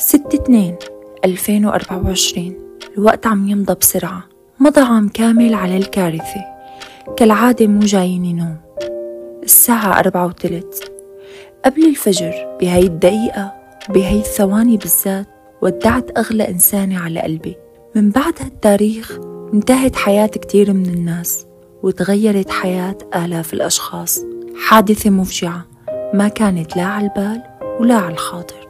ستة اتنين ألفين وأربعة وعشرين. الوقت عم يمضى بسرعة. مضى عام كامل على الكارثة. كالعادة مو جاييني نوم الساعة أربعة وثلث. قبل الفجر بهاي الدقيقة بهاي الثواني بالذات ودعت أغلى إنسانة على قلبي. من بعد هالتاريخ انتهت حياة كتير من الناس وتغيرت حياة آلاف الأشخاص. حادثة مفجعة. ما كانت لا على البال ولا على الخاطر.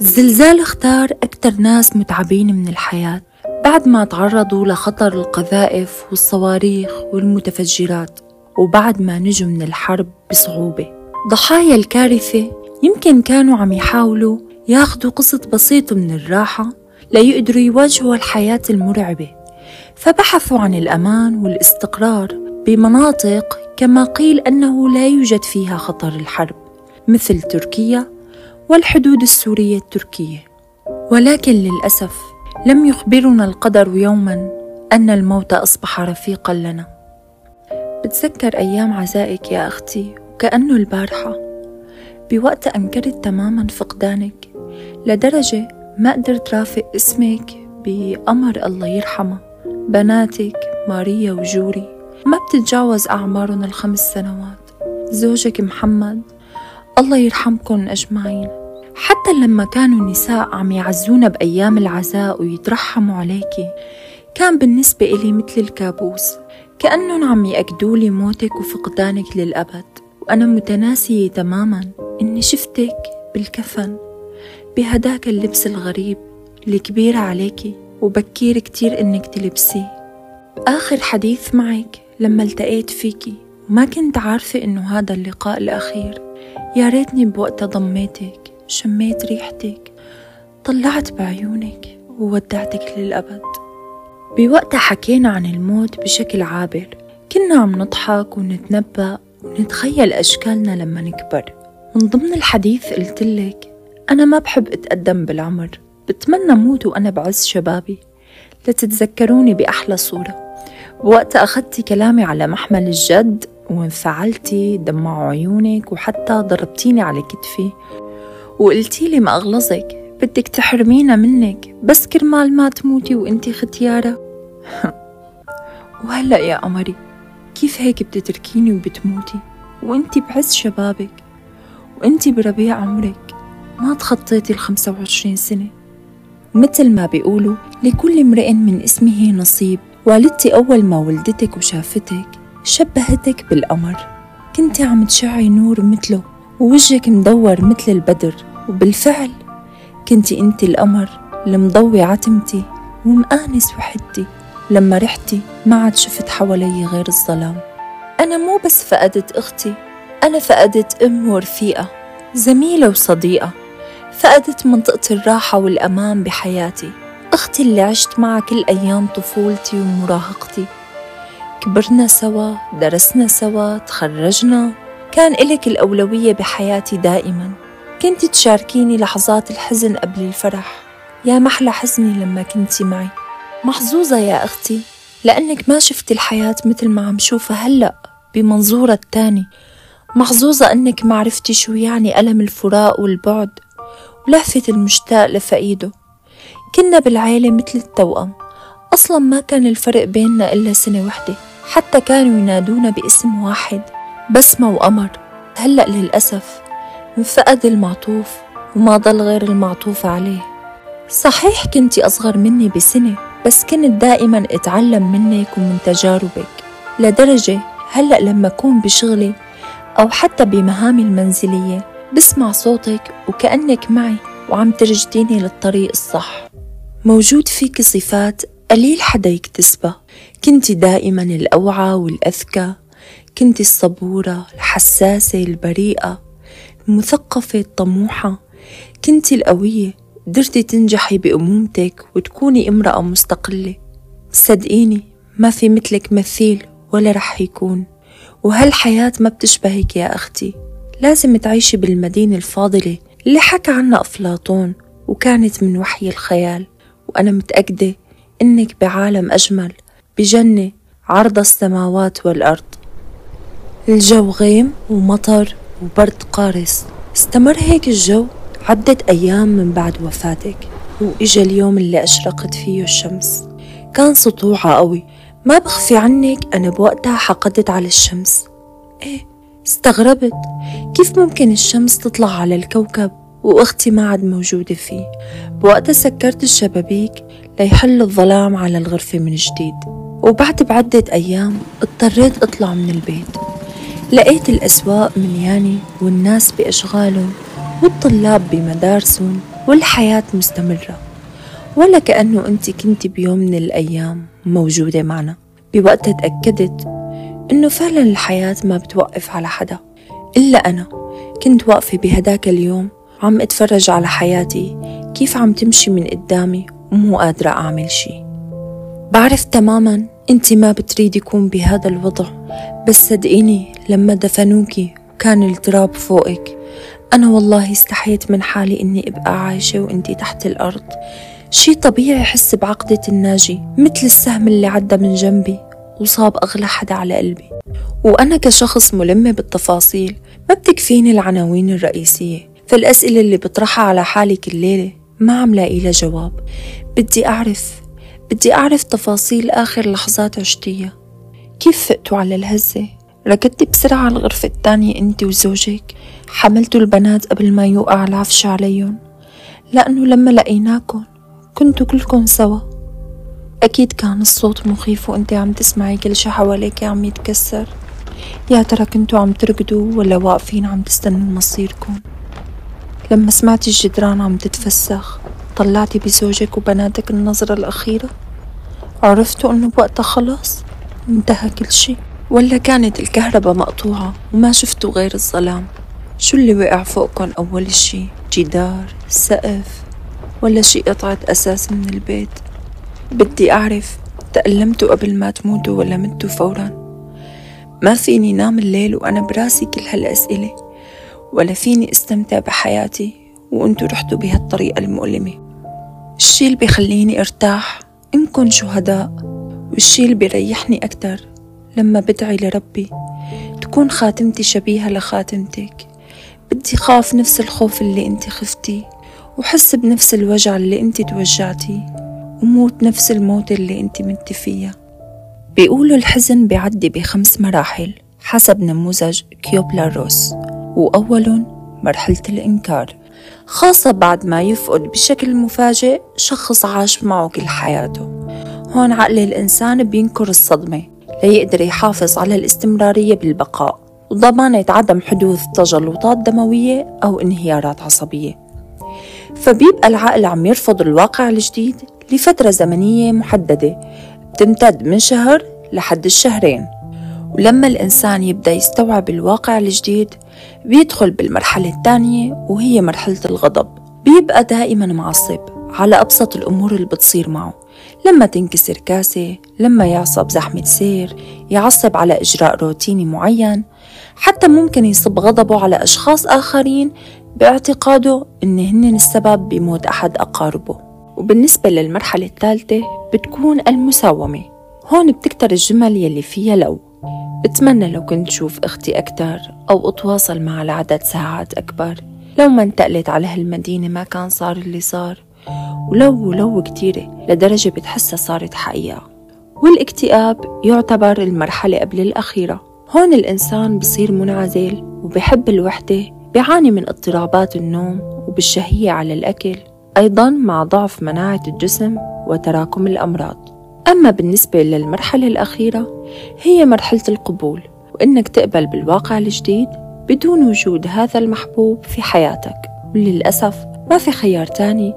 الزلزال اختار أكثر ناس متعبين من الحياة. بعد ما تعرضوا لخطر القذائف والصواريخ والمتفجرات وبعد ما نجوا من الحرب بصعوبة. ضحايا الكارثة يمكن كانوا عم يحاولوا ياخدوا قسط بسيط من الراحة ليقدروا يواجهوا الحياة المرعبة. فبحثوا عن الأمان والاستقرار بمناطق كما قيل أنه لا يوجد فيها خطر الحرب مثل تركيا والحدود السورية التركية. ولكن للأسف لم يخبرنا القدر يوما أن الموت أصبح رفيقا لنا. بتذكر أيام عزائك يا أختي وكأنه البارحة. بوقت أنكرت تماما فقدانك لدرجة ما قدرت رافق اسمك بقمر الله يرحمه. بناتك ماريا وجوري ما بتتجاوز أعمارهم الخمس سنوات. زوجك محمد الله يرحمكم أجمعين. حتى لما كانوا النساء عم يعزونا بأيام العزاء ويترحموا عليكي كان بالنسبة إلي مثل الكابوس. كأنهم عم يأكدوا لي موتك وفقدانك للأبد. وأنا متناسية تماما إني شفتك بالكفن بهداك اللبس الغريب الكبير عليكي وبكير كتير إنك تلبسيه. آخر حديث معك لما التقيت فيكي وما كنت عارفة إنه هذا اللقاء الأخير. يا ريتني بوقتها ضميتك شميت ريحتك طلعت بعيونك وودعتك للأبد. بوقتها حكينا عن الموت بشكل عابر كنا عم نضحك ونتنبأ ونتخيل أشكالنا لما نكبر. من ضمن الحديث قلتلك أنا ما بحب أتقدم بالعمر بتمنى موت وأنا بعز شبابي. لتتذكروني بأحلى صورة. وقت أخذتي كلامي على محمل الجد وانفعلتي دمعوا عيونك وحتى ضربتيني على كتفي. وقلتي لي ما أغلظك بدك تحرمينا منك بس كرمال ما تموتي وأنتي ختيارة. وهلأ يا قمري كيف هيك بتتركيني وبتموتي؟ وأنتي بعز شبابك وأنتي بربيع عمرك. ما تخطيتي الخمسة وعشرين سنة. مثل ما بيقولوا لكل امرئ من اسمه نصيب. والدتي أول ما ولدتك وشافتك شبهتك بالقمر. كنتي عم تشعي نور مثله ووجهك مدور مثل البدر. وبالفعل كنتي أنت القمر المضوي عتمتي ومآنس وحدتي لما رحتي ما عاد شفت حوالي غير الظلام. أنا مو بس فقدت أختي أنا فقدت أم ورفيقة زميلة وصديقة. فقدت منطقة الراحة والأمان بحياتي. أختي اللي عشت معها كل أيام طفولتي ومراهقتي. كبرنا سوا درسنا سوا تخرجنا. كان إلك الأولوية بحياتي دائما. كنت تشاركيني لحظات الحزن قبل الفرح. يا محلى حزني لما كنتي معي. محظوظة يا أختي لأنك ما شفتي الحياة مثل ما عم شوفها هلأ بمنظورها التاني محظوظة أنك ما عرفتي شو يعني ألم الفراق والبعد ولهفة المشتاق لفقيده. كنا بالعيلة مثل التوأم. أصلا ما كان الفرق بيننا إلا سنة وحدة حتى كانوا ينادونا باسم واحد بسمة وقمر. هلأ للأسف انفقد المعطوف وما ضل غير المعطوف عليه. صحيح كنتي أصغر مني بسنة بس كنت دائما أتعلم منك ومن تجاربك. لدرجة هلأ لما أكون بشغلي أو حتى بمهامي المنزلية بسمع صوتك وكأنك معي وعم ترشديني للطريق الصح. موجود فيك صفات قليل حدا يكتسبها كنت دائما الأوعى والأذكى كنت الصبورة الحساسة البريئة المثقفة الطموحة كنت القوية قدرتي تنجحي بأمومتك وتكوني امرأة مستقلة. صدقيني ما في مثلك مثيل ولا رح يكون. وهالحياة ما بتشبهك يا أختي. لازم تعيشي بالمدينة الفاضلة اللي حكى عنها أفلاطون وكانت من وحي الخيال. وأنا متأكدة إنك بعالم أجمل بجنة عرض السماوات والأرض. الجو غيم ومطر وبرد قارس. استمر هيك الجو عدت أيام من بعد وفاتك. وإجا اليوم اللي أشرقت فيه الشمس. كان سطوعة قوي. ما بخفي عنك أنا بوقتها حقدت على الشمس. إيه استغربت. كيف ممكن الشمس تطلع على الكوكب وأختي ما عاد موجودة فيه؟ بوقتها سكرت الشبابيك ليحل الظلام على الغرفة من جديد. وبعد بعدة أيام اضطريت أطلع من البيت. لقيت الأسواق مليانة والناس بأشغالهم والطلاب بمدارسهم والحياة مستمرة. ولا كأنه أنت كنت بيوم من الأيام موجودة معنا. بوقتها تأكدت إنه فعلا الحياة ما بتوقف على حدا. إلا أنا كنت واقفة بهداك اليوم عم أتفرج على حياتي كيف عم تمشي من قدامي ومو قادرة أعمل شي بعرف تماما أنت ما بتريدي يكون بهذا الوضع بس صدقيني لما دفنوكي وكان التراب فوقك. أنا والله استحيت من حالي إني أبقى عايشة وإنتي تحت الأرض. شي طبيعي أحس بعقدة الناجي مثل السهم اللي عدى من جنبي وصاب أغلى حدا على قلبي. وأنا كشخص ملمة بالتفاصيل ما بتكفيني العناوين الرئيسية. فالأسئلة اللي بطرحها على حالي كل ليلة ما عم لاقي لها جواب. بدي أعرف بدي أعرف تفاصيل آخر لحظات عشتيها. كيف فقتوا على الهزة؟ ركضتي بسرعة على الغرفة التانية أنت وزوجك؟ حملتوا البنات قبل ما يوقع العفش عليهم؟ لأنه لما لقيناكم كنتوا كلكم سوا. أكيد كان الصوت مخيف وأنت عم تسمعي كل شي حواليك عم يتكسر. يا ترى كنتوا عم ترقدوا ولا واقفين عم تستنوا مصيركم لما سمعتي الجدران عم تتفسخ طلعتي بزوجك وبناتك النظرة الأخيرة؟ عرفتوا إنه بوقتها خلص انتهى كل شي ولا كانت الكهرباء مقطوعة وما شفتوا غير الظلام؟ شو اللي وقع فوقكم أول شي؟ جدار سقف ولا شي قطعة أساس من البيت؟ بدي أعرف تألمتوا قبل ما تموتوا ولا متوا فورا؟ ما فيني نام الليل وأنا براسي كل هالأسئلة. ولا فيني استمتع بحياتي وانتو رحتوا بهالطريقة المؤلمة. الشي اللي بيخليني أرتاح انكن شهداء. والشي اللي بيريحني أكتر لما بدعي لربي. تكون خاتمتي شبيهة لخاتمتك. بدي خاف نفس الخوف اللي أنت خفتي وحس بنفس الوجع اللي أنت توجعتي وموت نفس الموت اللي أنت متي فيها. بيقولوا الحزن بيعدي بخمس مراحل حسب نموذج كيوبلا روس. وأول مرحلة الإنكار. خاصة بعد ما يفقد بشكل مفاجئ شخص عاش معه كل حياته. هون عقل الإنسان بينكر الصدمة ليقدر يحافظ على الاستمرارية بالبقاء وضمانة عدم حدوث تجلطات دموية أو انهيارات عصبية. فبيبقى العقل عم يرفض الواقع الجديد لفترة زمنية محددة بتمتد من شهر لحد الشهرين. ولما الإنسان يبدأ يستوعب الواقع الجديد بيدخل بالمرحلة الثانية وهي مرحلة الغضب. بيبقى دائما معصب على أبسط الأمور اللي بتصير معه لما تنكسر كاسة لما يعصب زحمة سير يعصب على إجراء روتيني معين. حتى ممكن يصب غضبه على أشخاص آخرين باعتقاده إن هن السبب بموت أحد أقاربه. وبالنسبة للمرحلة الثالثة بتكون المساومة. هون بتكتر الجمل يلي فيها لو. بتمنى لو كنت شوف أختي أكتر أو أتواصل معها لعدد ساعات أكبر. لو ما انتقلت على هالمدينة ما كان صار اللي صار. ولو ولو كتيرة لدرجة بتحسها صارت حقيقة. والاكتئاب يعتبر المرحلة قبل الأخيرة. هون الإنسان بصير منعزل وبحب الوحدة بيعاني من اضطرابات النوم وبالشهية على الأكل. أيضا مع ضعف مناعة الجسم وتراكم الأمراض. أما بالنسبة للمرحلة الأخيرة هي مرحلة القبول وإنك تقبل بالواقع الجديد بدون وجود هذا المحبوب في حياتك. وللأسف ما في خيار تاني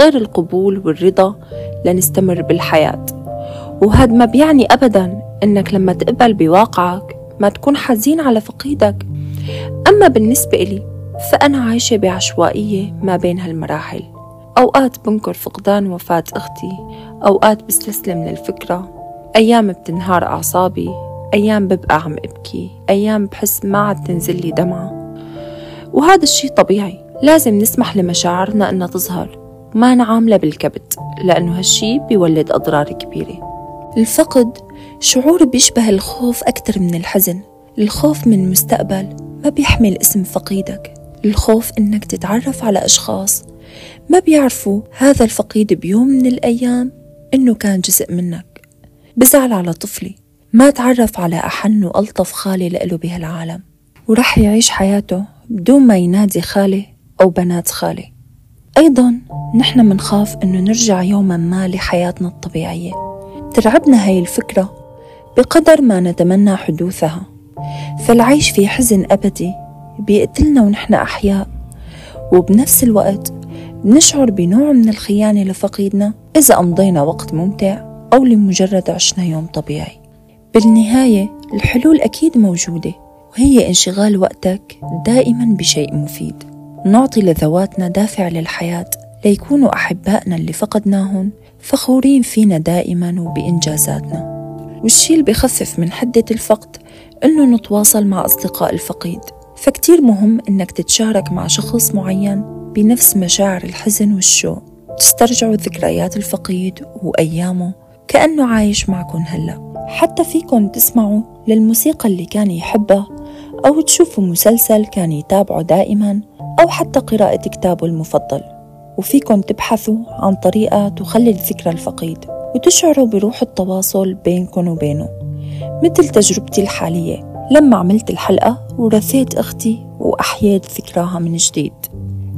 غير القبول والرضا لنستمر بالحياة. وهذا ما بيعني أبدا إنك لما تقبل بواقعك ما تكون حزين على فقيدك. أما بالنسبة إلي فأنا عايشة بعشوائية ما بين هالمراحل. أوقات بنكر فقدان وفاة أختي أوقات بستسلم للفكرة. أيام بتنهار أعصابي أيام ببقى عم أبكي أيام بحس ما عاد تنزل لي دمعة. وهذا الشي طبيعي لازم نسمح لمشاعرنا إنها تظهر. وما نعاملها بالكبت لأنه هالشي بيولد أضرار كبيرة. الفقد شعور بيشبه الخوف أكثر من الحزن. الخوف من المستقبل ما بيحمل اسم فقيدك. الخوف إنك تتعرف على أشخاص ما بيعرفوا هذا الفقيد بيوم من الأيام إنه كان جزء منك. بزعل على طفلي. ما تعرف على أحن وألطف خالي لإله بهالعالم. ورح يعيش حياته بدون ما ينادي خالي أو بنات خالي. أيضا نحن منخاف إنه نرجع يوما ما لحياتنا الطبيعية. ترعبنا هاي الفكرة بقدر ما نتمنى حدوثها. فالعيش في حزن أبدي بيقتلنا ونحن أحياء. وبنفس الوقت نشعر بنوع من الخيانة لفقيدنا إذا أمضينا وقت ممتع أو لمجرد عشنا يوم طبيعي. بالنهاية الحلول أكيد موجودة وهي انشغال وقتك دائما بشيء مفيد. نعطي لذواتنا دافع للحياة ليكونوا أحبائنا اللي فقدناهم فخورين فينا دائما وبإنجازاتنا. والشي اللي بخفف من حدة الفقد إنه نتواصل مع أصدقاء الفقيد. فكتير مهم إنك تتشارك مع شخص معين بنفس مشاعر الحزن والشوق. تسترجعوا ذكريات الفقيد وأيامه كأنه عايش معكم هلأ. حتى فيكن تسمعوا للموسيقى اللي كان يحبها أو تشوفوا مسلسل كان يتابعه دائما أو حتى قراءة كتابه المفضل. وفيكن تبحثوا عن طريقة تخلي الذكرى الفقيد وتشعروا بروح التواصل بينكم وبينه. مثل تجربتي الحالية لما عملت الحلقة ورثيت أختي وأحييت ذكراها من جديد.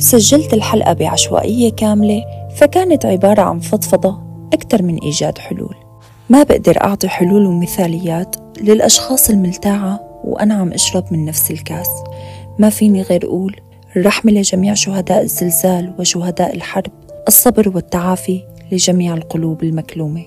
سجلت الحلقة بعشوائية كاملة فكانت عبارة عن فضفضة أكثر من إيجاد حلول. ما بقدر أعطي حلول ومثاليات للأشخاص الملتاعة وأنا عم أشرب من نفس الكاس. ما فيني غير أقول الرحمة لجميع شهداء الزلزال وشهداء الحرب الصبر والتعافي لجميع القلوب المكلومة.